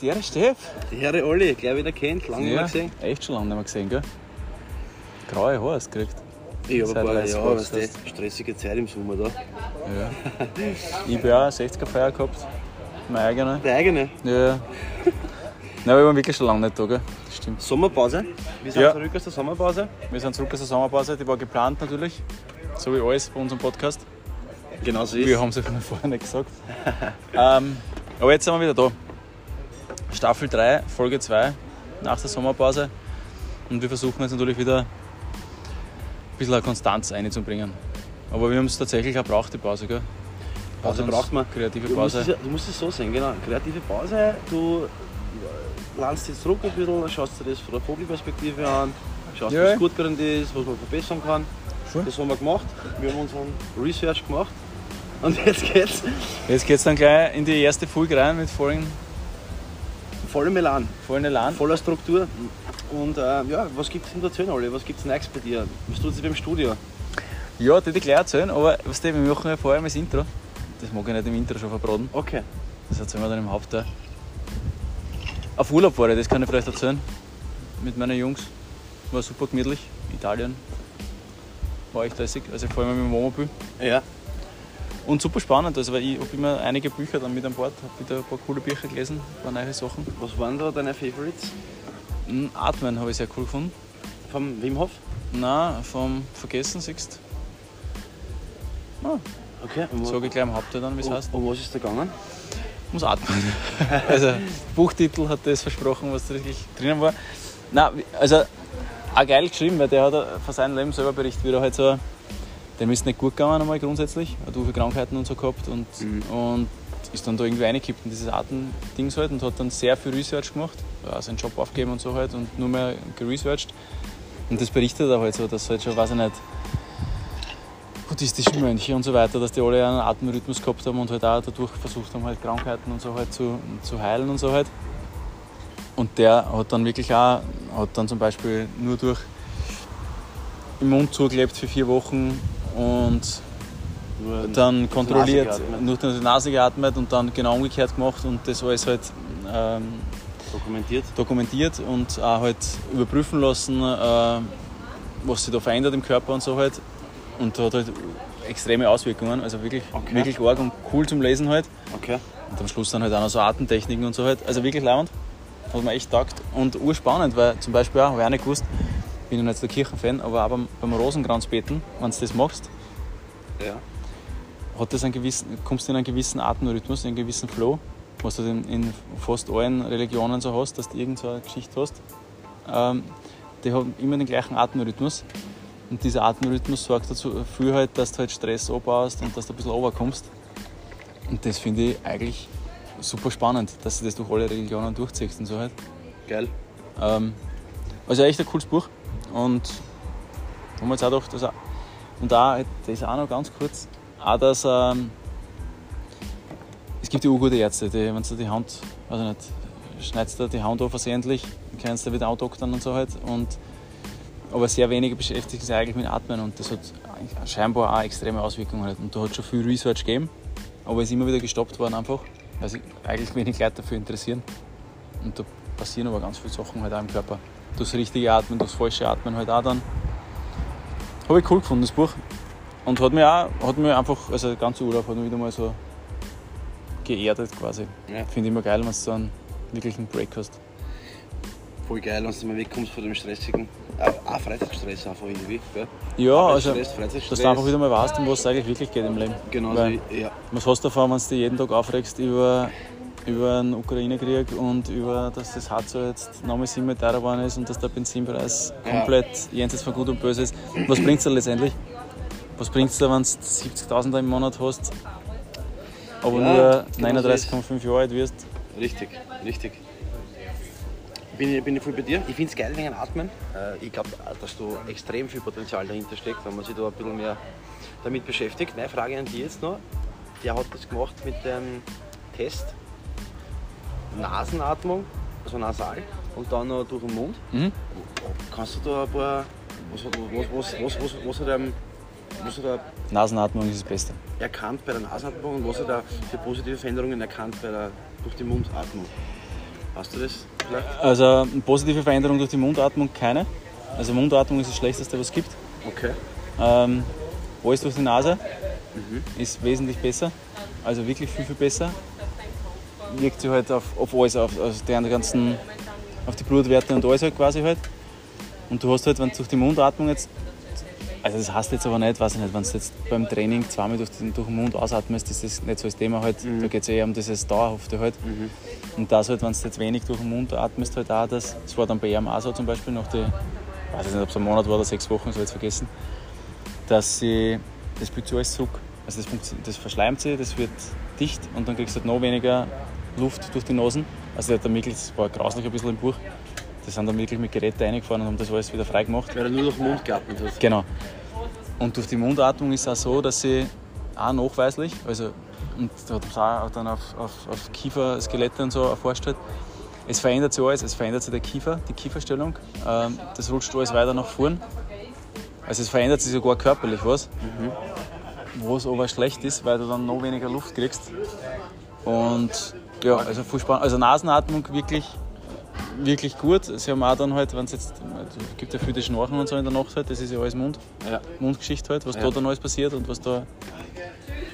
Ja, der Steff. Der Olli, gleich wieder kennt, lange nicht Ja, mehr gesehen. echt schon lange nicht mehr gesehen, gell? Graue Haare hast du gekriegt. Ich habe ein paar Jahre, weißt du, stressige Zeit im Sommer da. Ja. ich habe ja auch 60er Feier gehabt. Meine eigene. Der eigene. Ja. Nein, wir waren wirklich schon lange nicht da, gell? Das stimmt. Sommerpause. Wir sind Ja. zurück aus der Sommerpause. Wir sind zurück aus der Sommerpause, die war geplant natürlich. So wie alles bei unserem Podcast. Genau so ist Wir haben es ja von vorher nicht gesagt. ähm, aber jetzt sind wir wieder da. Staffel 3, Folge 2, nach der Sommerpause. Und wir versuchen jetzt natürlich wieder ein bisschen eine Konstanz einzubringen. Aber wir haben es tatsächlich auch braucht, die Pause, gell? Pause Uns braucht man. Kreative Du musst, es, Pause. du musst es so sehen, genau. Kreative Pause, du lernst jetzt zurück ein bisschen, schaust dir das von der Vogelperspektive an, schaust, Ja. was gut drin ist, was man verbessern kann. Voll. Das haben wir gemacht. Wir haben unseren Research gemacht. Und jetzt geht's Jetzt geht es dann gleich in die erste Folge rein mit vollen, voller Melan, vollen Elan. voller Struktur. Und äh, ja, was gibt es denn dazu, Olli? Was gibt es Neues bei dir? Was tut sich beim Studio? Ja, das ich gleich erzählen, aber was wir machen ja vorher mal das Intro. Das mag ich nicht im Intro schon verbraten. Okay. Das erzählen wir dann im Hauptteil. Auf Urlaub war ich, das kann ich vielleicht erzählen. Mit meinen Jungs. War super gemütlich. Italien. War echt lässig. Also vor allem mit dem Wohnmobil. Ja. Und super spannend, also weil ich habe immer einige Bücher dann mit an Bord, habe wieder ein paar coole Bücher gelesen, ein paar neue Sachen. Was waren da deine Favorites? Mm, Atmen habe ich sehr cool gefunden. Vom Wim Hof? Nein, vom Vergessen siehst Okay. Und, Sage ich gleich im Hauptteil dann, wie es heißt. um was ist da gegangen? muss atmen. also, Buchtitel hat das versprochen, was da wirklich drinnen war. Nein, also auch geil geschrieben, weil der hat von seinem Leben selber berichtet, wie er halt so, dem ist nicht gut gegangen einmal grundsätzlich, hat auch viele Krankheiten und so gehabt und, und ist dann da irgendwie reingekippt in dieses Atemdings halt und hat dann sehr viel Research gemacht, ja, seinen Job aufgegeben und so halt und nur mehr geresearched. Und das berichtet er halt so, dass halt schon, weiß ich nicht, buddhistische Mönche und so weiter, dass die alle einen Atemrhythmus gehabt haben und halt auch dadurch versucht haben, halt Krankheiten und so halt zu, zu heilen und so halt. Und der hat dann wirklich auch, hat dann zum Beispiel nur durch im Mund zugelebt für vier Wochen und Nur dann kontrolliert, nur durch die Nase geatmet und dann genau umgekehrt gemacht und das alles halt ähm, dokumentiert. dokumentiert und auch halt überprüfen lassen, äh, was sich da verändert im Körper und so halt. Und da hat halt extreme Auswirkungen, also wirklich, Okay. wirklich arg und cool zum Lesen halt. Okay. Und am Schluss dann halt auch noch so Atemtechniken und so halt. Also wirklich lauernd. Hat mir echt taugt. Und urspannend, weil zum Beispiel auch, habe ich auch nicht gewusst, bin ja nicht so der Kirchenfan, aber auch beim, beim Rosenkranzbeten, wenn du das machst, Ja. hat das einen gewissen, kommst du in einen gewissen Atemrhythmus, in einen gewissen Flow, was du in, in fast allen Religionen so hast, dass du irgendeine Geschichte hast. Ähm, die haben immer den gleichen Atemrhythmus. Und dieser Atemrhythmus sorgt dazu dafür halt, dass du halt Stress abbaust und dass du ein bisschen runterkommst. Und das finde ich eigentlich super spannend, dass du das durch alle Religionen durchziehst und so halt. Geil. Ähm, also echt ein cooles Buch. Und haben wir jetzt auch gedacht, dass auch, und auch, das ist auch noch ganz kurz, auch dass ähm, es gibt ja gute Ärzte, die, wenn du die Hand, ich nicht, schneidest du die Hand auf versehentlich, kannst du wieder andoktern und so halt. Und, aber sehr wenige beschäftigen sich eigentlich mit Atmen und das hat scheinbar auch extreme Auswirkungen. Halt. Und da hat schon viel Research gegeben, aber ist immer wieder gestoppt worden einfach, weil sich eigentlich wenig Leute dafür interessieren. Und da passieren aber ganz viele Sachen halt auch im Körper. Das richtige Atmen, das falsche Atmen halt auch dann. Habe ich cool gefunden, das Buch. Und hat mir auch, hat mir einfach, also der ganze Urlaub hat mich wieder mal so geerdet quasi. Ja. Finde ich immer geil, wenn du so einen wirklichen Break hast. Voll geil, wenn du mal wegkommst von dem stressigen, auch, Freizeitstress einfach irgendwie. Gell? Ja, also, dass du einfach wieder mal weißt, um was es eigentlich wirklich geht im Leben. Genau so, ja. Was hast du davon, wenn du dich jeden Tag aufregst über, über den Ukraine-Krieg und über, dass das Harz jetzt nochmal siebenmal teurer geworden ist und dass der Benzinpreis Ja. komplett jenseits von Gut und Böse ist. Was bringt es dir letztendlich? Was bringt es dir, wenn du 70.000 im Monat hast, aber Ja, nur genau so ist 39,5 Jahre alt wirst? Richtig, richtig. Bin ich, bin ich voll bei dir. Ich finde es geil wegen Atmen. Äh, ich glaube, dass da extrem viel Potenzial dahinter steckt, wenn man sich da ein bisschen mehr damit beschäftigt. Meine Frage an dich jetzt noch. Der hat das gemacht mit dem Test Nasenatmung, also nasal, und dann noch durch den Mund. Mhm. Kannst du da ein paar. Was, hat- was, was, was, was, was, hat, er, was hat er Nasenatmung ist das Beste. erkannt bei der Nasenatmung und was hat er für positive Veränderungen erkannt bei der, durch die Mundatmung? Hast du das vielleicht? Also eine positive Veränderung durch die Mundatmung keine. Also Mundatmung ist das Schlechteste, was es gibt. Okay. Ähm, alles durch die Nase ist wesentlich besser. Also wirklich viel, viel besser. Wirkt sich halt auf, auf alles, auf, auf die ganzen, auf die Blutwerte und alles halt quasi halt. Und du hast halt, wenn du durch die Mundatmung jetzt, also das heißt jetzt aber nicht, weiß ich nicht, wenn du jetzt beim Training zweimal durch den, durch den Mund ausatmest, ist das nicht so das Thema halt. Da geht es eher um dieses Dauerhafte halt. Und das halt, wenn du jetzt wenig durch den Mund atmest, halt auch das, das war dann bei ihm auch so zum Beispiel, nach die, weiß ich nicht, ob es ein Monat war oder sechs Wochen, so jetzt vergessen, dass sie, das so alles zurück. Also das, das verschleimt sich, das wird dicht und dann kriegst du halt noch weniger Luft durch die Nasen. Also der hat wirklich, das war grauslich ein bisschen im Buch, die sind dann wirklich mit Geräten reingefahren und haben das alles wieder frei gemacht. Weil er nur durch den Mund geatmet hat. Genau. Und durch die Mundatmung ist es auch so, dass sie auch nachweislich, also und da hat dann auf, auf, auf Kieferskelette und so erforscht hat, es verändert sich alles, es verändert sich der Kiefer, die Kieferstellung, ähm, das rutscht alles weiter nach vorn. Also es verändert sich sogar körperlich was, was aber schlecht ist, weil du dann noch weniger Luft kriegst. Und ja, also voll spannend. Also Nasenatmung wirklich, wirklich gut. Sie haben auch dann halt, wenn es jetzt, es gibt ja viele Schnarchen und so in der Nacht halt, das ist ja alles Mund. Ja. Mundgeschichte halt, was Ja. da dann alles passiert und was da.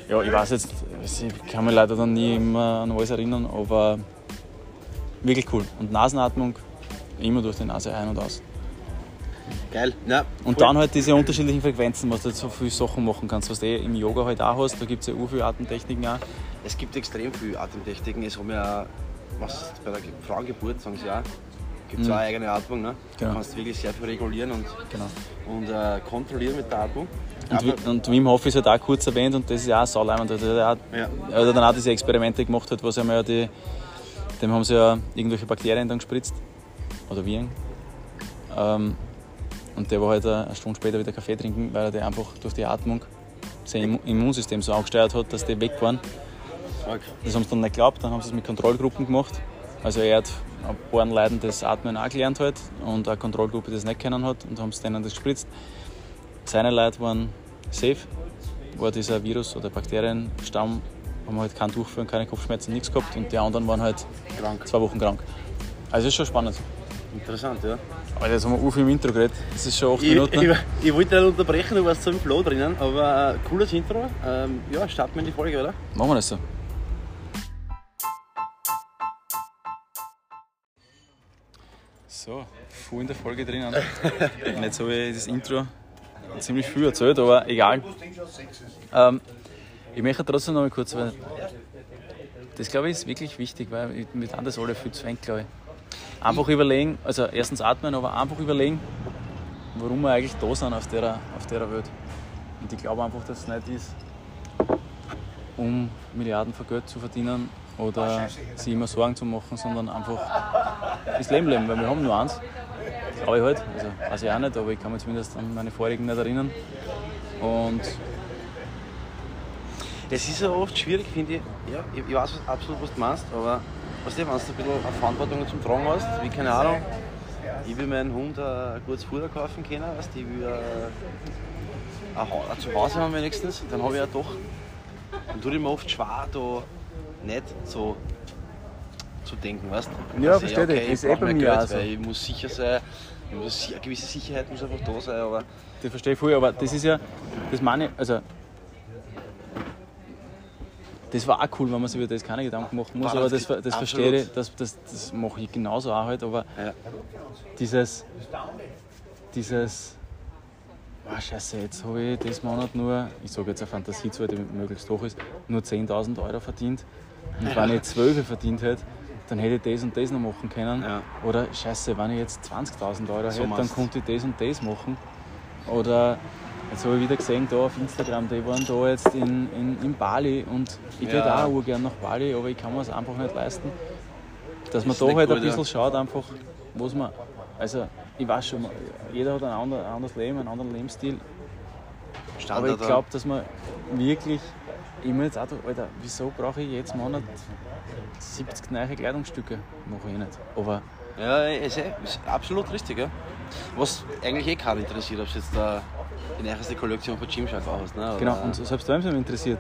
Ja, ich weiß jetzt, ich kann mich leider dann nie immer an alles erinnern, aber wirklich cool. Und Nasenatmung immer durch die Nase ein und aus. Geil. Ja, Und dann halt diese unterschiedlichen Frequenzen, was du so viele Sachen machen kannst, was du eh im Yoga halt auch hast. Da gibt es ja auch viele Atemtechniken auch. Es gibt extrem viele Atemtechniken. Es haben ja, was bei der Frauengeburt, sagen sie auch, gibt es Mhm. auch eine eigene Atmung. Ne? Genau. Du kannst wirklich sehr viel regulieren und, Genau. und äh, kontrollieren mit der Atmung. Und, Wi- und Wim Hof ist halt auch kurz erwähnt und das ist ja auch sauleimend. Also Er hat, Ja. hat dann auch diese Experimente gemacht, hat, was einmal die, dem haben sie ja irgendwelche Bakterien dann gespritzt. Oder Viren. Ähm, und der war halt eine Stunde später wieder Kaffee trinken, weil er die einfach durch die Atmung sein Immu- Immunsystem so angesteuert hat, dass die weg waren. Das haben sie dann nicht geglaubt, dann haben sie es mit Kontrollgruppen gemacht. Also er hat ein paar Leuten das Atmen auch gelernt halt und eine Kontrollgruppe, die das nicht kennen hat und haben es denen das gespritzt. Seine Leute waren safe, war dieser Virus- oder Bakterienstamm, haben halt keinen Durchfall, keine Kopfschmerzen, nichts gehabt und die anderen waren halt Krank. zwei Wochen krank. Also ist schon spannend. Interessant, ja. Aber jetzt haben wir viel im Intro geredet, das ist schon acht Ich, Minuten. ich, ich wollte nicht unterbrechen, du warst so im Flow drinnen, aber äh, cooles Intro. Ähm, ja, starten wir in die Folge, oder? Machen wir das so. So, voll in der Folge drinnen. Nicht so wie das Intro ziemlich viel erzählt, aber egal. Ähm, ich möchte trotzdem noch mal kurz, weil das glaube ich ist wirklich wichtig, weil wir haben das alle viel zu wenig, glaube ich. Einfach überlegen, also erstens atmen, aber einfach überlegen, warum wir eigentlich da sind auf der, auf der Welt. Und ich glaube einfach, dass es nicht ist, um Milliarden von Geld zu verdienen oder sich immer Sorgen zu machen, sondern einfach das Leben leben, weil wir haben nur eins. Glaube ich halt. Also weiß ich auch nicht, aber ich kann mich zumindest an meine vorigen nicht erinnern. Und Es ist ja oft schwierig, finde ich. Ja, ich, ich weiß absolut, was du meinst, aber weißt du, wenn du ein bisschen eine Verantwortung zum Tragen hast, wie keine Ahnung, ich will meinem Hund ein gutes Futter kaufen können, weißt, du, ich will äh, ein, ein Zuhause haben wenigstens, dann habe ich ja doch, dann tut ich mir oft schwer, da nicht so zu denken, weißt du? Ja, ich, verstehe dich. okay, Ist ich eh brauch bei mir Geld, auch so. weil ich muss sicher sein, ich muss, eine gewisse Sicherheit muss einfach da sein, aber das verstehe ich voll, aber das ist ja, das meine ich, also das war auch cool, wenn man sich über das keine Gedanken machen muss, aber das das, verstehe ich, das, das, das mache ich genauso auch halt, aber ja. dieses, dieses, ah, scheiße, jetzt habe ich das Monat nur, ich sage jetzt eine Fantasiezahl, die möglichst hoch ist, nur 10.000 Euro verdient. Und wenn ich 12 verdient hätte, dann hätte ich das und das noch machen können. Ja. Oder scheiße, wenn ich jetzt 20.000 Euro So hätte, dann konnte ich das und das machen. Oder jetzt habe ich wieder gesehen, da auf Instagram, die waren da jetzt in, in, in Bali und ich Ja. auch urgern nach Bali, aber ich kann mir es einfach nicht leisten. Dass man Ist da halt ein gut, ja. bisschen schaut, einfach, was man. Also, ich weiß schon, jeder hat ein ander- ein anderes Leben, einen anderen Lebensstil. Aber Standard. ich glaube, dass man wirklich immer jetzt auch, Alter, wieso brauche ich jetzt Monat 70 neue Kleidungsstücke? Mache ich nicht. Aber Ja, ist, eh, ist absolut richtig, ja. Was eigentlich eh keinen interessiert, ob du jetzt da die neueste Kollektion von Gymshark hast. Ne? genau, Oder- und selbst wenn es mich interessiert.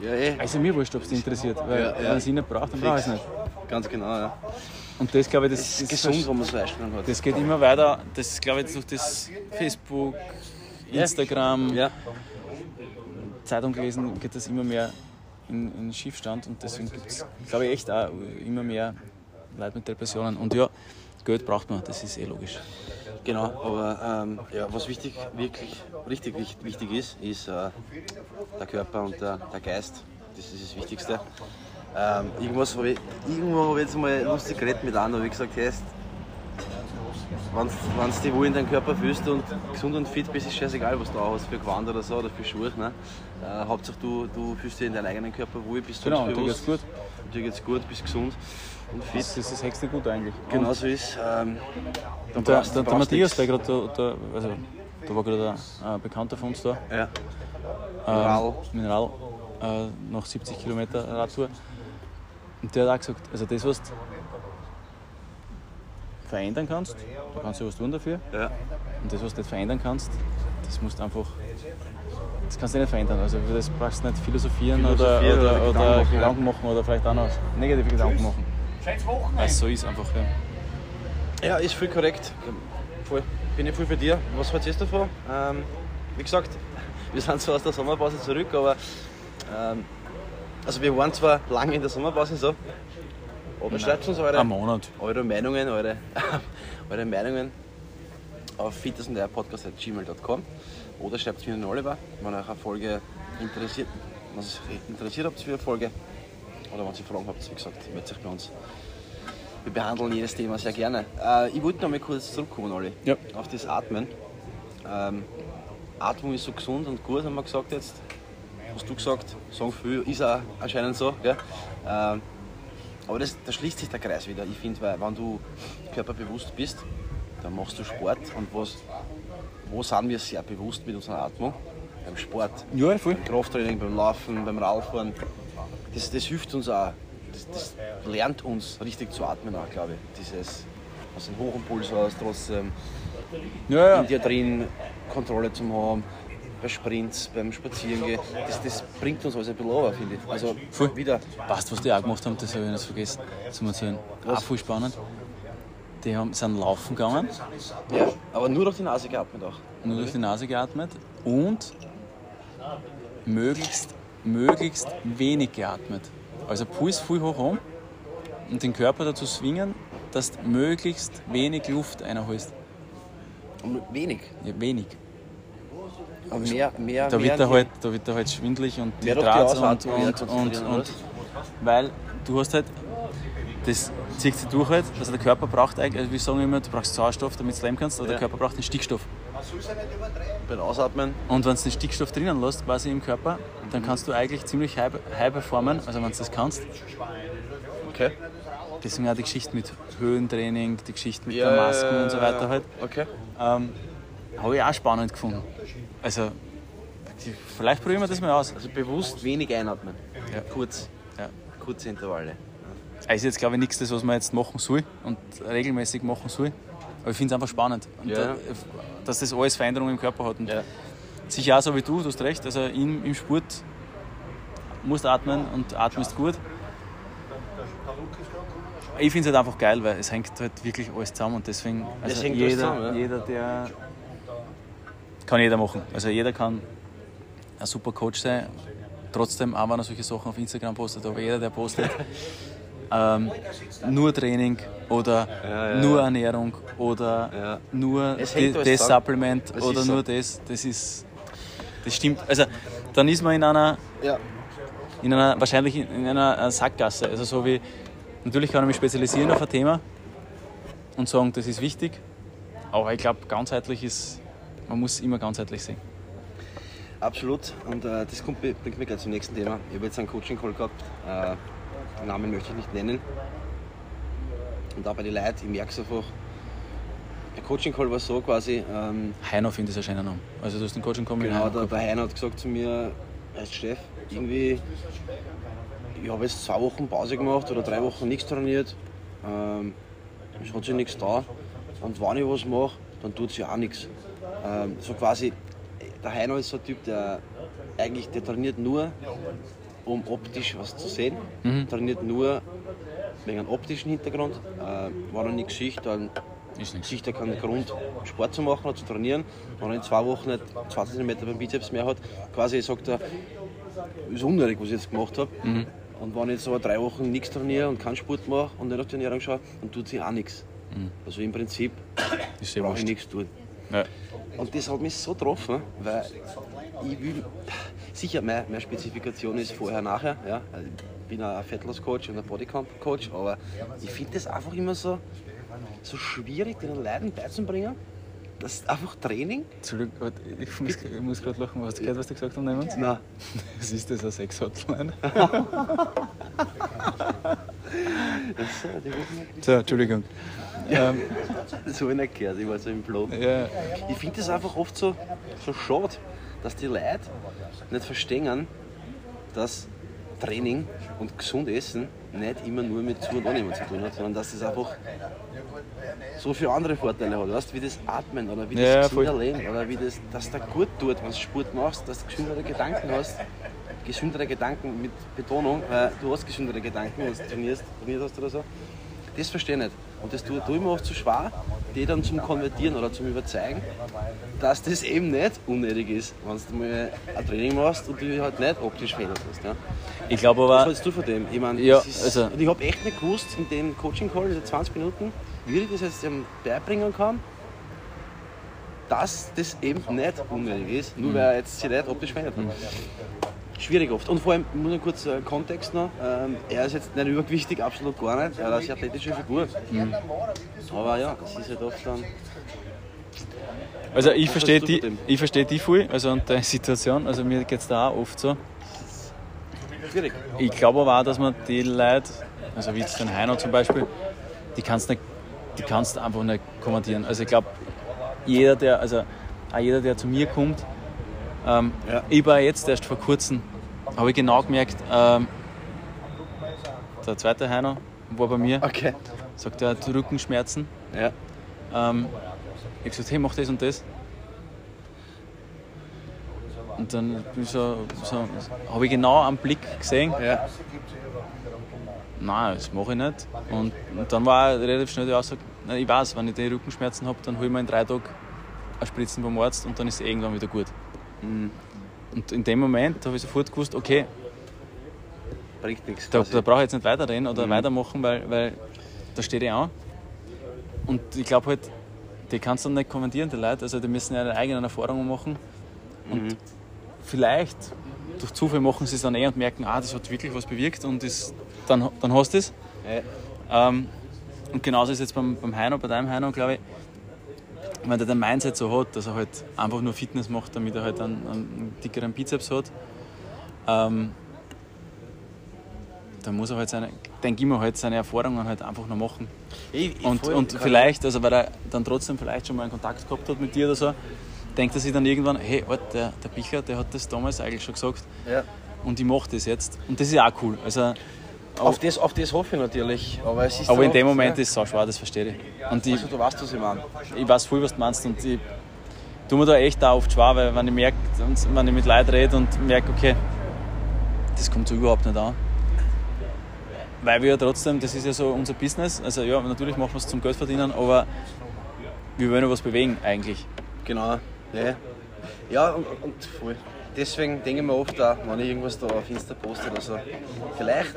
ja, eh. Also mir wurscht, ob es dich interessiert, weil Ja, ja. wenn es ihn nicht braucht, dann brauche ich es nicht. Ganz genau, ja. Und das glaube ich, das, Das ist das, gesund, wenn man so Einstellungen hat. das geht immer weiter. Das ist glaube ich durch das Facebook. Instagram, Ja, Zeitung gelesen, geht das immer mehr in, in Schiefstand und deswegen gibt es, glaube ich, echt auch immer mehr Leute mit Depressionen. Und ja, Geld braucht man, das ist eh logisch. genau. Aber ähm, ja, was wichtig, wirklich richtig wichtig, ist, ist äh, der Körper und der, der Geist. Das ist das Wichtigste. Ähm, irgendwas habe ich, irgendwo habe ich jetzt mal lustig geredet mit einem, habe ich gesagt, hey, wenn du dich wohl in deinem Körper fühlst und gesund und fit bist, ist scheißegal, was du auch hast für Gewand oder so oder für Schuhe. Ne? Äh, Hauptsache du, du fühlst dich in deinem eigenen Körper wohl, bist Genau, und dir selbstbewusst. geht's gut. Dir geht's gut, bist gesund und fit. Das ist das höchste Gut eigentlich. Genau so ist. Ähm, dann Und der, brauchst- der, der Matthias, der gerade da, da, also, da war gerade ein, Bekannter von uns da, Ja. ähm, Mineral. Mineral äh, nach 70 Kilometer Radtour. Und der hat auch gesagt, also das, was du verändern kannst, da kannst du was tun dafür. Ja. Und das, was du nicht verändern kannst, das musst du einfach. Das kannst du nicht verändern. Also das brauchst du nicht philosophieren, Philosophieren oder, oder oder, oder Gedanken Gedanken, machen, machen oder vielleicht auch noch negative Gedanken machen. Weil es so ist einfach. Ja. ja, ist voll korrekt. Voll. Bin ich voll für dir. Was hältst du davon? Ähm, wie gesagt, wir sind zwar aus der Sommerpause zurück, aber ähm, also wir waren zwar lange in der Sommerpause so, aber schreibt uns eure, eure Meinungen, eure, eure Meinungen auf fitnessandpodcast.gmail.com oder schreibt es mir an Oliver, wenn euch eine Folge interessiert, was euch interessiert habt für eine Folge oder wenn ihr Fragen habt, wie gesagt, meldet euch bei uns. Wir behandeln jedes Thema sehr gerne. Äh, ich wollte noch mal kurz zurückkommen, Olli, Ja. auf das Atmen. Ähm, Atmung ist so gesund und gut, haben wir gesagt jetzt. Hast du gesagt, sagen viel, ist auch anscheinend so. Gell? Ähm, aber das, da schließt sich der Kreis wieder. Ich finde, weil wenn du körperbewusst bist, dann machst du Sport. Und was, wo sind wir sehr bewusst mit unserer Atmung? Beim Sport, Ja, voll. beim Krafttraining, beim Laufen, beim Radfahren. Das, das hilft uns auch. Das, das lernt uns richtig zu atmen auch, glaube ich. Dieses, aus dem hohen Puls aus, trotzdem Ja, ja. in dir drin Kontrolle zu haben. Bei Sprints, beim Spazierengehen. Das, das bringt uns alles ein bisschen runter, finde ich. Also Voll. wieder. Du, was die auch gemacht haben? Das habe ich nicht vergessen zu erzählen. Was? Auch voll spannend. Die haben, sind laufen gegangen, Ja, aber nur durch die Nase geatmet auch. nur durch die Nase geatmet und möglichst, möglichst wenig geatmet. Also Puls viel hoch um und den Körper dazu zwingen, dass du möglichst wenig Luft einholst. Wenig. Ja, wenig. Und mehr, mehr, Da mehr. wird er halt, da wird er halt schwindelig und Mehr die Hydrat und, und, und, und, weil du hast halt, das zieht sich durch halt, also der Körper braucht eigentlich, also wir sagen immer, du brauchst Sauerstoff, damit du leben kannst, aber der Körper braucht den Stickstoff. Beim Ausatmen. Und wenn du den Stickstoff drinnen lässt, quasi im Körper, dann kannst du eigentlich ziemlich high, high performen, also wenn du das kannst. Okay. Deswegen auch die Geschichte mit Höhentraining, die Geschichte mit Ja, der Masken und so weiter halt. Okay. Ähm, Habe ich auch spannend gefunden. Also, vielleicht probieren wir das mal aus. Also bewusst wenig einatmen. Ja. Kurz. Ja. Kurze Intervalle. Also jetzt glaube ich nichts, das was man jetzt machen soll und regelmäßig machen soll. Aber ich finde es einfach spannend, Ja. da, dass das alles Veränderungen im Körper hat. Und Ja. sicher auch so wie du, du hast recht. Also im, im Sport musst du atmen und atmest gut. Ich finde es halt einfach geil, weil es hängt halt wirklich alles zusammen und deswegen, also jeder, zusammen, ja. jeder, der kann jeder machen. Also jeder kann ein super Coach sein, trotzdem auch wenn er solche Sachen auf Instagram postet, aber jeder, der postet, ähm, nur Training oder Ja, ja, nur. Ernährung oder nur das. Supplement Das oder ist so. nur das, das ist, das stimmt. Also dann ist man in einer, in einer wahrscheinlich in in einer äh, Sackgasse. Also so wie, natürlich kann ich mich spezialisieren auf ein Thema und sagen, das ist wichtig, aber ich glaube, ganzheitlich ist, man muss immer ganzheitlich sehen. Absolut. Und äh, das kommt, bringt mich gleich zum nächsten Thema. Ich habe jetzt einen Coaching-Call gehabt. Äh, den Namen möchte ich nicht nennen. Und da bei den Leuten, ich merke es einfach. Der Coaching-Call war so quasi, ähm, Heino finde ich es ein schöner Name. Also du hast den Coaching kommen genau, der, der Heiner hat gesagt zu mir, als Chef, irgendwie, ich habe jetzt zwei Wochen Pause gemacht oder drei Wochen nichts trainiert. Ähm, es hat sich nichts da. Und wenn ich was mache, dann tut sich auch nichts. Ähm, so quasi, der Heiner ist so ein Typ, der eigentlich der trainiert nur, um optisch was zu sehen. Mhm. Trainiert nur wegen einem optischen Hintergrund. Äh, war noch nicht Gesicht, dann ist nichts. Sicher keinen Grund, Sport zu machen oder zu trainieren. Wenn er in zwei Wochen nicht 20 cm beim Bizeps mehr hat, quasi sagt er, ist unnötig, was ich jetzt gemacht habe. Mhm. Und wenn ich jetzt aber drei Wochen nichts trainiere und keinen Sport mache und nicht auf die Ernährung schaue, dann tut sich auch nichts. Mhm. Also im Prinzip brauche ich nichts tun. Ja. Und das hat mich so getroffen, weil ich will, sicher, meine, meine Spezifikation ist vorher, nachher. Ja. Ich bin ein Fat Loss Coach und ein Bodycomp Coach, aber ich finde das einfach immer so, so schwierig, den Leuten beizubringen. Das ist einfach Training. Entschuldigung, ich muss, muss gerade lachen. Hast du gehört, was du gesagt hast, Neumans? Nein. Was ist das, eine Sex-Hotline? so, Entschuldigung. Ähm, das habe ich nicht gehört, ich war so im Blut. Ja. Ich finde das einfach oft so, so schade, dass die Leute nicht verstehen, dass Training und gesund Essen nicht immer nur mit Zu- und Annehmen zu tun hat, sondern dass das einfach so viele andere Vorteile hat. Weißt, wie das Atmen oder wie das ja, gesünder Leben oder wie das, dass dir gut tut, wenn du Sport machst, dass du gesündere Gedanken hast. Gesündere Gedanken mit Betonung, weil du hast gesündere Gedanken, wenn du trainierst, trainiert hast oder so. Das verstehe ich nicht. Und das tut, tut mir oft zu so schwer, die dann zum Konvertieren oder zum Überzeugen, dass das eben nicht unnötig ist, wenn du mal ein Training machst und du halt nicht optisch verändert hast. Ja. Ich glaube aber. Was hältst du von dem? Ich meine, ja, ist, also, und ich habe echt nicht gewusst in dem Coaching-Call, diese 20 Minuten, wie ich das jetzt beibringen kann, dass das eben nicht unnötig ist, nur mhm. weil er jetzt sich nicht optisch verändert hat. Mhm schwierig oft. Und vor allem, ich muss noch kurz äh, Kontext noch, ähm, er ist jetzt nicht übergewichtig, absolut gar nicht, er hat eine sehr athletische Figur. Mhm. Aber ja, das ist halt oft dann... Also ich verstehe die, ich verstehe die voll, also und deine Situation, also mir geht es da auch oft so. Schwierig. Ich glaube aber auch, dass man die Leute, also wie jetzt den Heino zum Beispiel, die kannst nicht, die kannst einfach nicht kommentieren. Also ich glaube, jeder, der, also auch jeder, der zu mir kommt, ähm, ja. Ich war jetzt erst vor kurzem, habe ich genau gemerkt, ähm, der zweite Heiner war bei mir, okay. sagt er hat Rückenschmerzen. Ja. Ähm, ich habe gesagt, hey, mach das und das. Und dann so, so, habe ich genau am Blick gesehen, ja. nein, das mache ich nicht. Und, und dann war er relativ schnell die Aussage, ich weiß, wenn ich die Rückenschmerzen habe, dann hole ich mir in drei Tagen eine Spritzen beim Arzt und dann ist es irgendwann wieder gut. Mhm. Und in dem Moment habe ich sofort gewusst, okay, bringt nichts. Da, da brauche ich jetzt nicht weiterreden oder mhm. weitermachen, weil, weil da steht ich an. Und ich glaube halt, die kannst du nicht kommentieren, die Leute. Also die müssen ja ihre eigenen Erfahrungen machen. Und mhm. vielleicht durch Zufall machen sie es dann eh und merken, ah, das hat wirklich was bewirkt und das, dann, dann hast du es. Ja. Ähm, und genauso ist es jetzt beim, beim Heino, bei deinem Heino, glaube ich wenn der den Mindset so hat, dass er halt einfach nur Fitness macht, damit er halt einen, einen dickeren Bizeps hat, ähm, dann muss er halt seine, denke ich mir halt, seine Erfahrungen halt einfach noch machen. Ich, ich und und vielleicht, also weil er dann trotzdem vielleicht schon mal einen Kontakt gehabt hat mit dir oder so, denkt er sich dann irgendwann, hey, Alter, der, der Bicher, der hat das damals eigentlich schon gesagt. Ja. Und ich mache das jetzt. Und das ist auch cool. Also, auf das, auf das hoffe ich natürlich. Aber, es ist aber in dem Moment ist es auch schwer, das verstehe ich. Und ich, also du weißt, was ich meine. Ich weiß voll, was du meinst. Und ich tue mir da echt auch oft schwer, weil wenn ich, merke, wenn ich mit Leuten rede und merke, okay, das kommt so überhaupt nicht an. Weil wir ja trotzdem, das ist ja so unser Business. Also ja, natürlich machen wir es zum Geld verdienen, aber wir wollen ja was bewegen eigentlich. Genau. Ja, ja und, und voll deswegen denke ich mir oft auch, wenn ich irgendwas da auf Insta poste oder so, vielleicht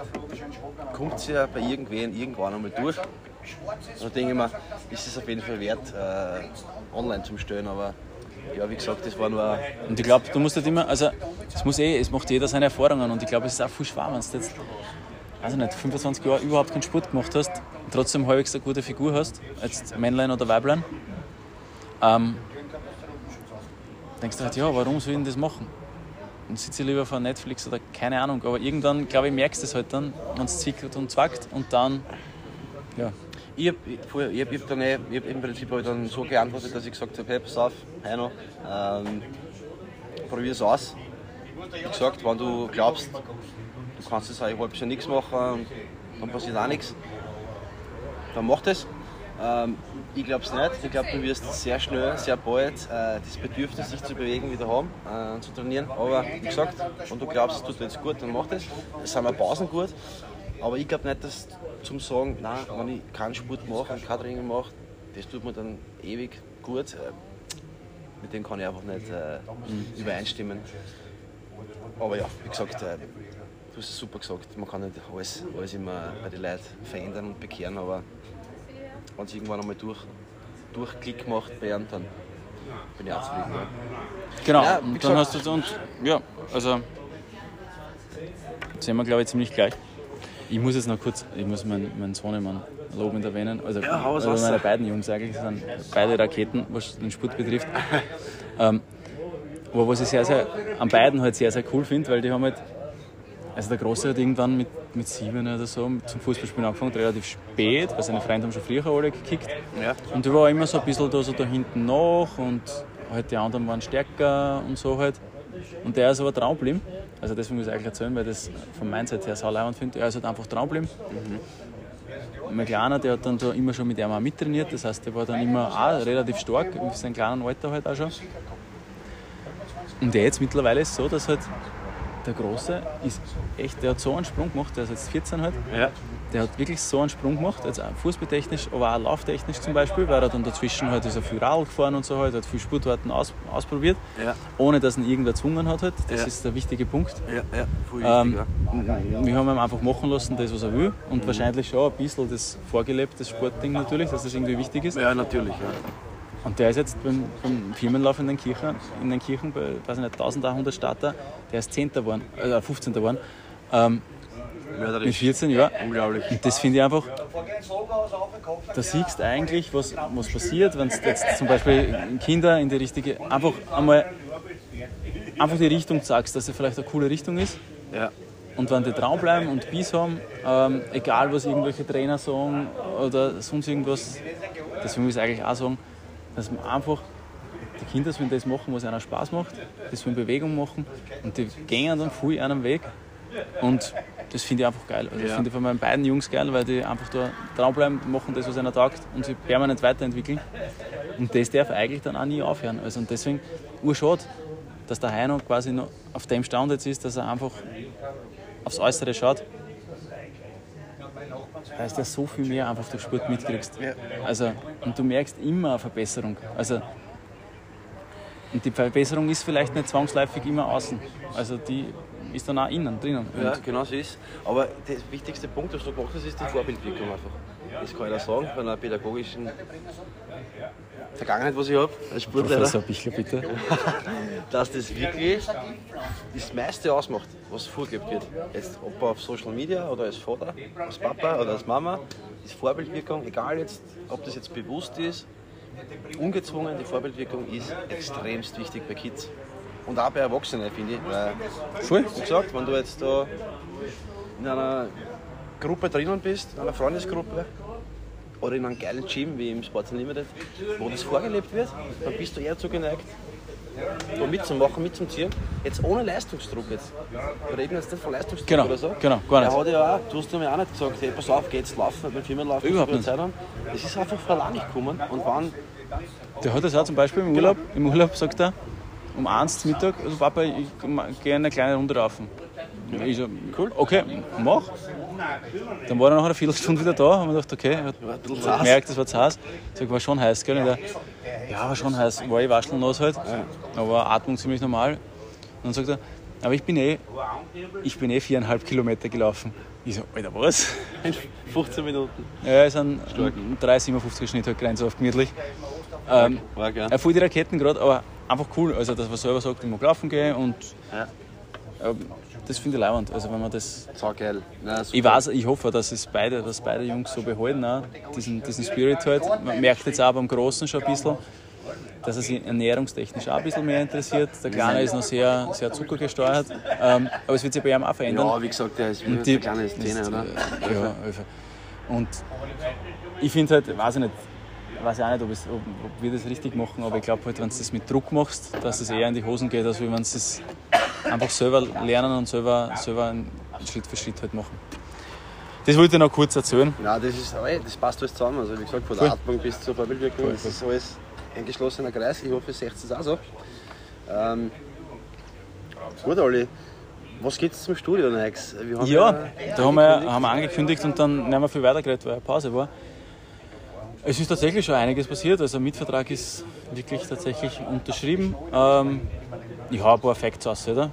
kommt es ja bei irgendwen irgendwann einmal durch. Also denke ich mir, ist es auf jeden Fall wert, äh, online zu stellen, aber ja, wie gesagt, das war nur. Und ich glaube, du musst halt immer, also es muss eh, es macht jeder seine Erfahrungen und ich glaube, es ist auch viel schwer, wenn du jetzt, also nicht, 25 Jahre überhaupt keinen Sport gemacht hast und trotzdem halbwegs eine gute Figur hast, als Männlein oder Weiblein. Ähm, denkst du halt, ja, warum soll ich denn das machen? Dann sitze ich lieber vor Netflix oder keine Ahnung. Aber irgendwann, glaube ich, merkst du es halt dann, wenn es zwickert und zwackt und dann, ja. Ich habe ich hab, ich hab eh, hab im Prinzip halt dann so geantwortet, dass ich gesagt habe, hey, pass auf, Heino, ähm, es aus. Wie gesagt, wenn du glaubst, du kannst jetzt ein halbes Jahr nichts machen dann passiert auch nichts, dann mach das. Ähm, ich glaube es nicht. Ich glaube, du wirst sehr schnell, sehr bald äh, das Bedürfnis, sich zu bewegen, wieder haben, äh, zu trainieren. Aber wie gesagt, wenn du glaubst, es tut jetzt gut, dann mach das. Es sind auch Pausen gut. Aber ich glaube nicht, dass zum Sagen, nein, wenn ich keinen Sport mache und kein Training mache, das tut mir dann ewig gut. Äh, mit dem kann ich einfach nicht äh, übereinstimmen. Aber ja, wie gesagt, äh, du hast es super gesagt, man kann nicht alles, alles immer bei den Leuten verändern und bekehren, aber wenn es irgendwann einmal durch, durch Klick macht bei einem, dann bin ich auch zufrieden. Ja. Genau, Ja, und dann hast du und ja, also sind wir glaube ich ziemlich gleich. Ich muss jetzt noch kurz, ich muss meinen, meinen Sohnemann lobend erwähnen. Also, Ja, also meine beiden Jungs eigentlich sind beide Raketen, was den Sport betrifft. ähm, aber was ich sehr, sehr, an beiden halt sehr, sehr cool finde, weil die haben halt, also der Große hat irgendwann mit, mit sieben oder so zum Fußballspielen angefangen, relativ spät, weil seine Freunde haben schon früher alle gekickt. Ja. Und der war immer so ein bisschen da, so da hinten nach und halt die anderen waren stärker und so halt. Und der ist aber dran geblieben. Also deswegen muss ich eigentlich erzählen, weil ich das vom Mindset her sau leibend finde. Er ist halt einfach dran geblieben. Mein Kleiner, der hat dann da immer schon mit ihm auch mittrainiert. Das heißt, der war dann immer auch relativ stark, in seinem kleinen Alter halt auch schon. Und der jetzt mittlerweile ist so, dass halt der Große ist echt, der hat so einen Sprung gemacht, der ist jetzt 14 halt. Ja. Der hat wirklich so einen Sprung gemacht, also auch fußballtechnisch, aber auch lauftechnisch zum Beispiel, weil er dann dazwischen halt ist er viel Radl gefahren und so halt, hat viel Sportarten aus, ausprobiert, Ja. ohne dass ihn irgendwer gezwungen hat halt. Das Ja. ist der wichtige Punkt. Ja, ja, voll Ähm. Wir haben ihm einfach machen lassen, das was er will und wahrscheinlich schon ein bisschen das vorgelebt, das Sportding natürlich, dass das irgendwie wichtig ist. Ja, natürlich. Und der ist jetzt beim, beim Firmenlauf in den Kirchen, in den Kirchen bei weiß ich nicht, 1100 Starter, der ist 10. geworden, äh, 15. geworden, ähm, mit Mörderisch. 14 Jahren. Unglaublich. Und das finde ich einfach, da siehst du eigentlich, was, was passiert, wenn du jetzt zum Beispiel Kinder in die richtige, einfach einmal einfach die Richtung sagst, dass sie vielleicht eine coole Richtung ist. Ja. Und wenn die dranbleiben und Biss haben, ähm, egal was irgendwelche Trainer sagen oder sonst irgendwas, deswegen will ich eigentlich auch sagen, dass man einfach die Kinder sollen das machen, was ihnen Spaß macht, das sollen Bewegung machen und die gehen dann viel einen Weg und das finde ich einfach geil. Also das Ja. finde ich von meinen beiden Jungs geil, weil die einfach da dranbleiben, machen das, was ihnen taugt und sich permanent weiterentwickeln. Und das darf eigentlich dann auch nie aufhören. Also und deswegen urschade, dass der Heino quasi noch auf dem Stand jetzt ist, dass er einfach aufs Äußere schaut. Da ist ja so viel mehr einfach durch Sport mitkriegst. Ja. Also, und du merkst immer eine Verbesserung. Also, und die Verbesserung ist vielleicht nicht zwangsläufig immer außen. Also die ist dann auch innen, drinnen. Ja, genau so ist Aber der wichtigste Punkt, was du gemacht hast, ist die Vorbildwirkung einfach. Das kann ich da sagen, von einer pädagogischen Vergangenheit, was ich habe, als Sportlehrer, Professor Bichler, bitte. dass das wirklich das meiste ausmacht, was vorgelebt wird. Jetzt, ob auf Social Media oder als Vater, als Papa oder als Mama, ist Vorbildwirkung, egal jetzt, ob das jetzt bewusst ist, ungezwungen, die Vorbildwirkung ist extremst wichtig bei Kids. Und auch bei Erwachsenen, finde ich. Weil Voll. wie gesagt, wenn du jetzt da in einer Gruppe drinnen bist, in einer Freundesgruppe oder in einem geilen Gym wie im Sports Unlimited, wo das vorgelebt wird, dann bist du eher zugeneigt, da mitzumachen, mitzuziehen. Jetzt ohne Leistungsdruck jetzt. Wir reden jetzt nicht von Leistungsdruck Genau, oder so. genau, gar nicht. Er hat ja auch, du hast mir auch nicht gesagt, hey, pass auf, geh jetzt laufen, beim Firmenlauf Überhaupt nicht. Zeit haben. Das ist einfach allein nicht gekommen. Und wann, Der hat das auch zum Beispiel im Urlaub. Im Urlaub sagt er, um eins zum Mittag, also Papa, ich gehe eine kleine Runde laufen. Ich so, cool, okay, mach. Dann war er nach einer Viertelstunde wieder da und wir gedacht, okay, zart. gemerkt, es war zu heiß. Ich sag, war schon heiß, gell? Und er, ja, war schon heiß, war eh waschelnass halt, aber Atmung ziemlich normal. Und dann sagt er, aber ich bin eh, ich bin eh viereinhalb Kilometer gelaufen. Ich so, Alter, was? in 15 Minuten. Ja, ist ein 3,57er Schnitt, halt grenzhaft gemütlich. Ähm, War geil. er fühlt die Raketen gerade, aber einfach cool. Also, dass man selber sagt, ich mag laufen gehen und Ja. ähm, das finde ich leibend. Also, wenn man das. So geil. Super. Ich weiß, ich hoffe, dass es beide, dass beide Jungs so behalten, auch, diesen, diesen Spirit halt. Man merkt jetzt auch beim Großen schon ein bisschen, dass er sich ernährungstechnisch auch ein bisschen mehr interessiert. Der Kleine ist noch sehr, sehr zuckergesteuert, ähm, aber es wird sich bei ihm auch verändern. Ja, wie gesagt, der ist wie die- eine kleine Szene, ist, oder? Ja, Öfer. Und ich finde halt, weiß ich nicht, weiß ich auch nicht, ob, es, ob, ob wir das richtig machen, aber ich glaube halt, wenn du das mit Druck machst, dass es eher in die Hosen geht, als wenn du es einfach selber lernen und selber, selber Schritt für Schritt halt machen. das wollte ich noch kurz erzählen. Nein, das, ist, ey, das passt alles zusammen. Also wie gesagt, von der Cool. Atmung bis zur Vorbildwirkung das ist alles ein geschlossener Kreis. Ich hoffe, ihr seht es auch so. Ähm, gut, Olli. Was geht zum Studio? Wir haben Ja, da haben wir, angekündigt- haben wir angekündigt und dann nicht mehr viel weiter geredet, weil eine Pause war. Es ist tatsächlich schon einiges passiert. Also, der Mietvertrag ist wirklich tatsächlich unterschrieben. Ähm, ich habe ein paar Facts aus, oder?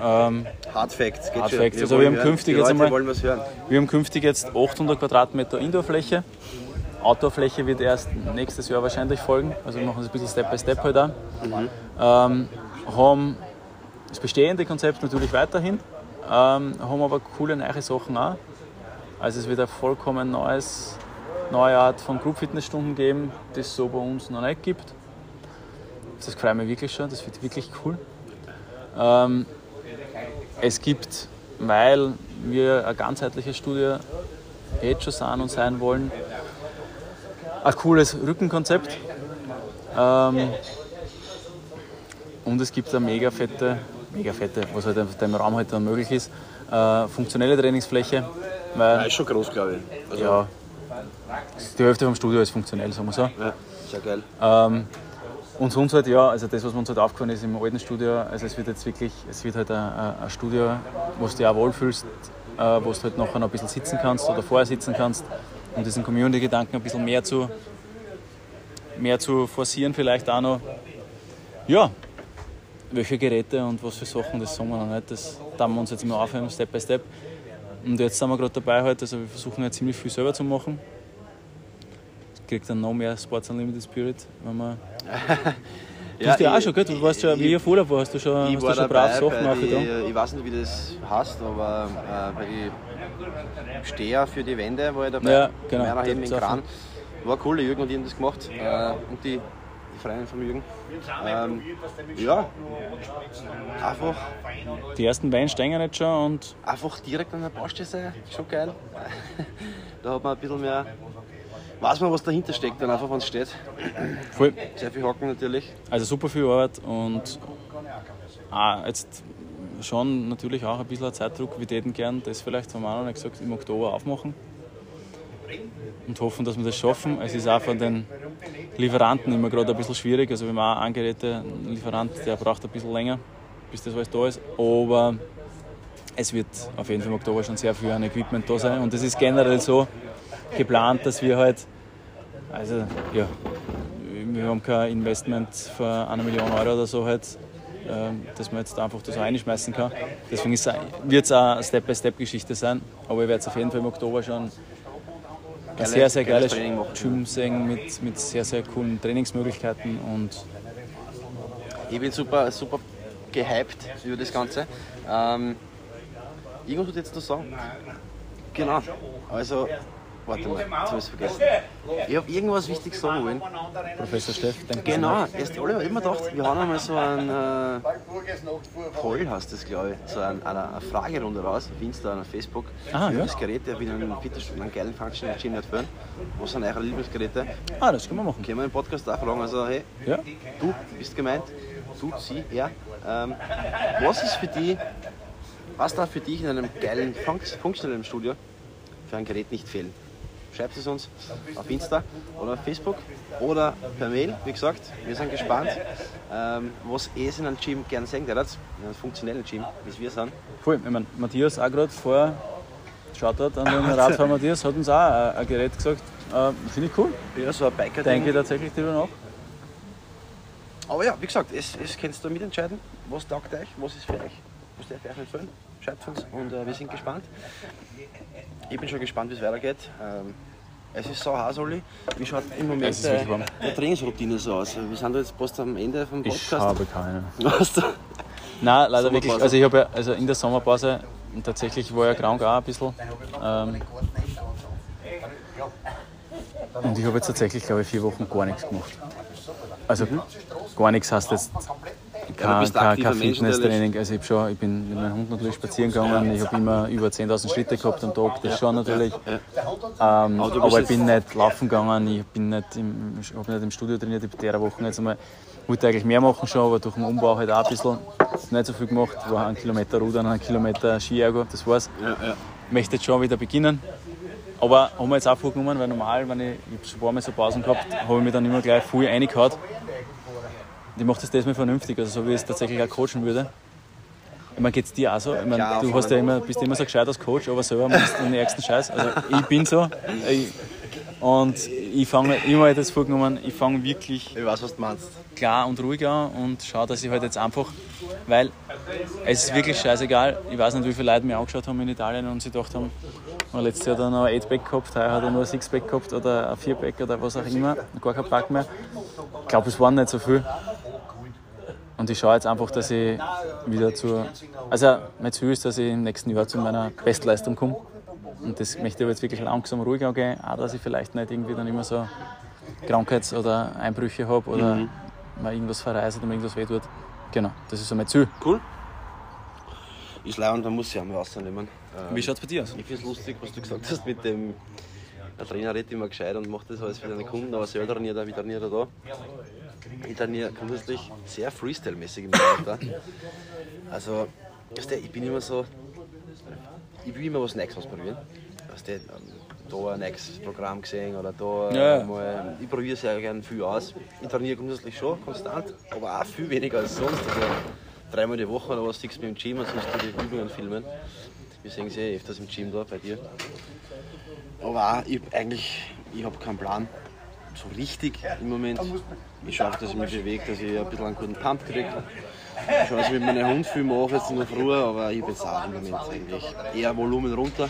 Ähm, Hard Facts, geht Hard schon. Facts. Also wir haben hören. künftig Die jetzt Leute einmal- wir haben künftig jetzt 800 Quadratmeter Indoorfläche. Outdoorfläche wird erst nächstes Jahr wahrscheinlich folgen. Also wir machen es ein bisschen Step by Step halt auch. Ähm, haben das bestehende Konzept natürlich weiterhin, ähm, haben aber coole neue Sachen auch. Also es wird ein vollkommen neues, neue Art von Group Fitnessstunden geben, die es so bei uns noch nicht gibt. Das freut mich wirklich schon, das wird wirklich cool. Ähm, es gibt, weil wir eine ganzheitliche Studie jetzt schon sind und sein wollen, ein cooles Rückenkonzept. Ähm, und es gibt eine mega fette, mega fette, was halt auf dem Raum halt dann möglich ist, äh, funktionelle Trainingsfläche. Weil, Ja, ist schon groß, glaube ich. Also, ja, die Hälfte vom Studio ist funktionell, sagen wir so. ja, sehr geil. Ähm, und sonst halt, ja, also das, was uns halt aufgefallen ist im alten Studio, also es wird jetzt wirklich, es wird halt ein, ein Studio, wo du dich auch wohlfühlst, äh, wo du halt nachher noch ein bisschen sitzen kannst oder vorher sitzen kannst, um diesen Community-Gedanken ein bisschen mehr zu, mehr zu forcieren vielleicht auch noch. Ja, welche Geräte und was für Sachen, das sagen wir noch nicht, das tun wir uns jetzt immer aufhören, Step by Step. Und jetzt sind wir gerade dabei halt, also wir versuchen jetzt ziemlich viel selber zu machen. Kriegt dann noch mehr Sports Unlimited Spirit, wenn man Du hast ja auch schon, gell? Du warst schon, wie ich Urlaub war, hast du schon, Ich hast du schon brav Sachen aufgetragen. ich weiß nicht, wie das heißt, aber äh, bei den Steher für die Wände war ich dabei. Ja, genau. Meiner Heben auch Kran. War cool, der Jürgen und ich haben das gemacht. Äh, und die, die Freundin von Jürgen. Ähm, ja, einfach, Die ersten Beine stehen jetzt schon und einfach direkt an der Baustelle sein, schon geil. da hat man ein bisschen mehr, weiß man, was dahinter steckt, dann einfach, wenn es steht. voll. Sehr viel Hocken natürlich. Also super viel Arbeit und ah, jetzt schon natürlich auch ein bisschen ein Zeitdruck. Wir täten gern, das vielleicht haben wir auch noch nicht gesagt, im Oktober aufmachen und hoffen, dass wir das schaffen. Es ist auch von den Lieferanten immer gerade ein bisschen schwierig. Also wir haben auch einen Gerätelieferant, der braucht ein bisschen länger, bis das alles da ist. Aber es wird auf jeden Fall im Oktober schon sehr viel an Equipment da sein. Und es ist generell so geplant, dass wir halt, also ja, wir haben kein Investment für eine Million Euro oder so halt, ähm, dass man jetzt einfach das so reinschmeißen kann. Deswegen wird es auch eine Step-by-Step-Geschichte sein. Aber ich werde es auf jeden Fall im Oktober schon ein Geile- sehr, sehr geiles geiles Training machen. Gym sehen mit, mit sehr, sehr coolen Trainingsmöglichkeiten und Ich bin super, super gehypt über das Ganze. Ähm, irgendwas wollte ich jetzt noch sagen. Genau. Also, warte mal, jetzt habe ich es vergessen. Ich habe irgendwas Wichtiges sagen wollen. Professor Steff, denke Genau, erst alle haben immer gedacht, wir haben einmal so ein äh, Poll, heißt das glaube ich, so ein, eine, eine Fragerunde raus auf Insta und auf Facebook. Ah, ja. Gerät, ich bin einen Fitnessstudio, einen geilen Functional Gym nicht führen. Was sind eure Lieblingsgeräte? Ah, das können wir machen. Können wir im Podcast auch fragen, also hey, Ja, du bist gemeint, du, sie, er. Ähm, was ist für die, was darf für dich in einem geilen Funks- funktionellen Studio für ein Gerät nicht fehlen? Schreibt es uns auf Insta oder auf Facebook oder per Mail, wie gesagt. Wir sind gespannt, ähm, was ihr in einem Gym gerne sehen werdet, in einem funktionellen Gym, wie wir sind. voll. Ich meine, Matthias auch gerade vorher, Shoutout an den Radfahrer Matthias, hat uns auch ein, ein Gerät gesagt. Äh, Finde ich cool. Ja, so ein biker Denke tatsächlich drüber nach. Aber ja, wie gesagt, es, es kannst du mitentscheiden, was taugt euch, was ist für euch, was darf euch empfehlen. Schreibt uns und äh, wir sind gespannt. Ich bin schon gespannt, wie es weitergeht. Ähm, es ist so heiß, Olli. Wie schaut im Moment Es ist äh, warm. Trainingsroutine so aus? Wir sind jetzt fast am Ende vom Ich Podcast. habe keine. Du? Nein, leider wirklich. Also ich habe ja, also in der Sommerpause tatsächlich war ja krank auch ein bisschen. Ähm, und ich habe jetzt tatsächlich, glaube ich, vier Wochen gar nichts gemacht. Also gar nichts heißt jetzt kein, kein, kein Fitnesstraining. Also ich, schon, ich bin mit meinem Hund natürlich spazieren gegangen. Ich habe immer über 10.000 Schritte gehabt am Tag, das schon natürlich. Ja. Ähm, Aber ich bin nicht laufen gegangen, ich bin nicht im, ich nicht im Studio trainiert, ich habe der Woche jetzt einmal, wollte eigentlich mehr machen schon, aber durch den Umbau halt auch ein bisschen nicht so viel gemacht, war ein Kilometer Rudern, ein Kilometer Skiergo, das war's. Ja, ja. möchte jetzt schon wieder beginnen. Aber haben wir jetzt auch vorgenommen, weil normal, wenn ich, ich schon ein paar Mal so Pausen gehabt, habe ich mich dann immer gleich voll reingehauen. Und ich mache das diesmal vernünftig, also so wie ich es tatsächlich auch coachen würde. Ich meine, geht's dir auch so? Ich meine, Ja, du hast ja immer, bist immer so gescheit als Coach, aber selber machst du den ärgsten Scheiß. Also ich bin so. Ich, und ich fange immer halt jetzt vorgenommen, ich fange wirklich Ich weiß, klar und ruhig an und schaue, dass ich halt jetzt einfach, weil es ist wirklich scheißegal. Ich weiß nicht, wie viele Leute mir angeschaut haben in Italien und sie gedacht haben, oh, letztes Jahr hat er noch ein 8-Pack gehabt, heuer hat er nur ein 6-Pack gehabt oder ein 4-Pack oder was auch immer, gar kein Pack mehr. Ich glaube, es waren nicht so viel. Und ich schaue jetzt einfach, dass ich wieder zu. Also, mein Ziel ist, dass ich im nächsten Jahr zu meiner Bestleistung komme. Und das möchte ich aber jetzt wirklich langsam ruhig angehen, auch dass ich vielleicht nicht irgendwie dann immer so Krankheits- oder Einbrüche habe oder mal irgendwas verreist oder mir irgendwas wehtut. Genau, das ist so mein Ziel. Cool. Ist leid dann muss ich einmal rausnehmen. Ähm, Wie schaut es bei dir aus? Ich finde es lustig, was du gesagt hast mit dem, der Trainer redet immer gescheit und macht das alles für deine Kunden, aber selber trainiert er, wie trainiert er da? Ich trainiere grundsätzlich sehr Freestyle-mäßig im da. Also, weißt du, ich bin immer so, ich will immer was Neues ausprobieren. Weißt du, ähm, da ein neues Programm gesehen oder da Ja. mal, ich probiere sehr gerne viel aus. Ich trainiere grundsätzlich schon konstant, aber auch viel weniger als sonst. Also, dreimal die Woche oder was siehst du im Gym und sonst die Übungen filmen. Wir sehen sie eh öfters im Gym da bei dir. Aber auch, ich eigentlich, ich habe keinen Plan. So richtig im Moment. Ich schaue, dass ich mich bewege, dass ich ein bisschen einen guten Pump kriege. Ich schaue, dass ich mit meinem Hund viel mache, jetzt in der Früh, aber ich bin auch im Moment eigentlich eher Volumen runter.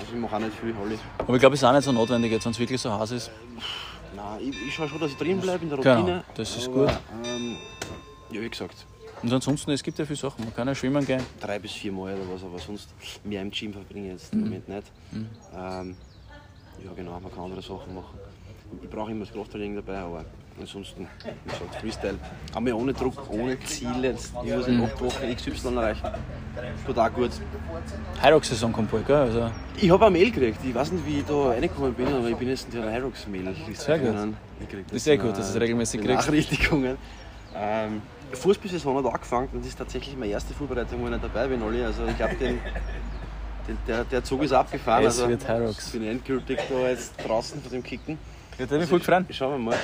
Also ich mache auch nicht viel, Holly. Aber ich glaube, es ist auch nicht so notwendig, jetzt, wenn es wirklich so heiß ist. Nein, ich, ich schaue schon, dass ich drin bleibe in der Genau, Routine. das ist aber, gut. Ähm, ja, wie gesagt, Und ansonsten, es gibt ja viele Sachen. Man kann ja schwimmen gehen. drei bis vier Mal oder was, aber sonst mehr im Gym verbringe ich jetzt Mhm. im Moment nicht. Ähm, ja, genau, man kann andere Sachen machen. Ich brauche immer das Krafttraining dabei, aber ansonsten, wie gesagt, Freestyle. Einmal ohne Druck, ohne Ziel jetzt. Ich muss in acht Wochen XY erreichen. Tut auch gut. Hyrox-Saison kommt bald, gell? Also, Ich habe eine Mail gekriegt. Ich weiß nicht, wie ich da reingekommen bin, aber ich bin jetzt in der Hyrox-Mail. Sehr gut. Das ist sehr gut, dass du es regelmäßig kriegst. Nachrichtigungen. Ähm, Fußballsaison hat angefangen und das ist tatsächlich meine erste Vorbereitung, wo ich nicht dabei bin, Olli. Also ich glaube, den, den, der, der Zug ist abgefahren. Es also, wird Hyrox. Ich bin endgültig da jetzt draußen von dem Kicken. Ich würde mich voll gefreut, Schauen wir mal.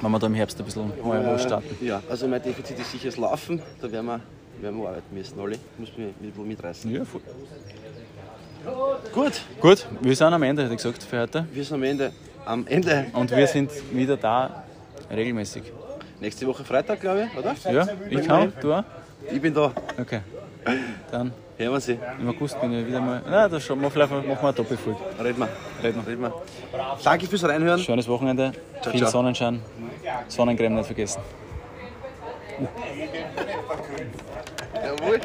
wenn wir da im Herbst ein bisschen mal wo starten. Ja, also mein Defizit ist sicher das Laufen. Da werden wir, werden wir arbeiten müssen, Olli. Ich muss mich bisschen mitreißen. Ja, voll. Gut, Gut, wir sind am Ende, hätte ich gesagt, für heute. wir sind am Ende. Am Ende. Und wir sind wieder da, regelmäßig. Nächste Woche Freitag, glaube ich, oder? Ja, ich kann, du auch? Ich bin da. Okay. Dann, Hören wir sie. im August bin ich wieder mal. Na, da schauen wir, vielleicht machen wir eine Doppelfolge. Reden wir. Reden wir. Reden wir. Danke fürs Reinhören. Schönes Wochenende, viel ciao. Sonnenschein, Sonnencreme nicht vergessen. Jawohl.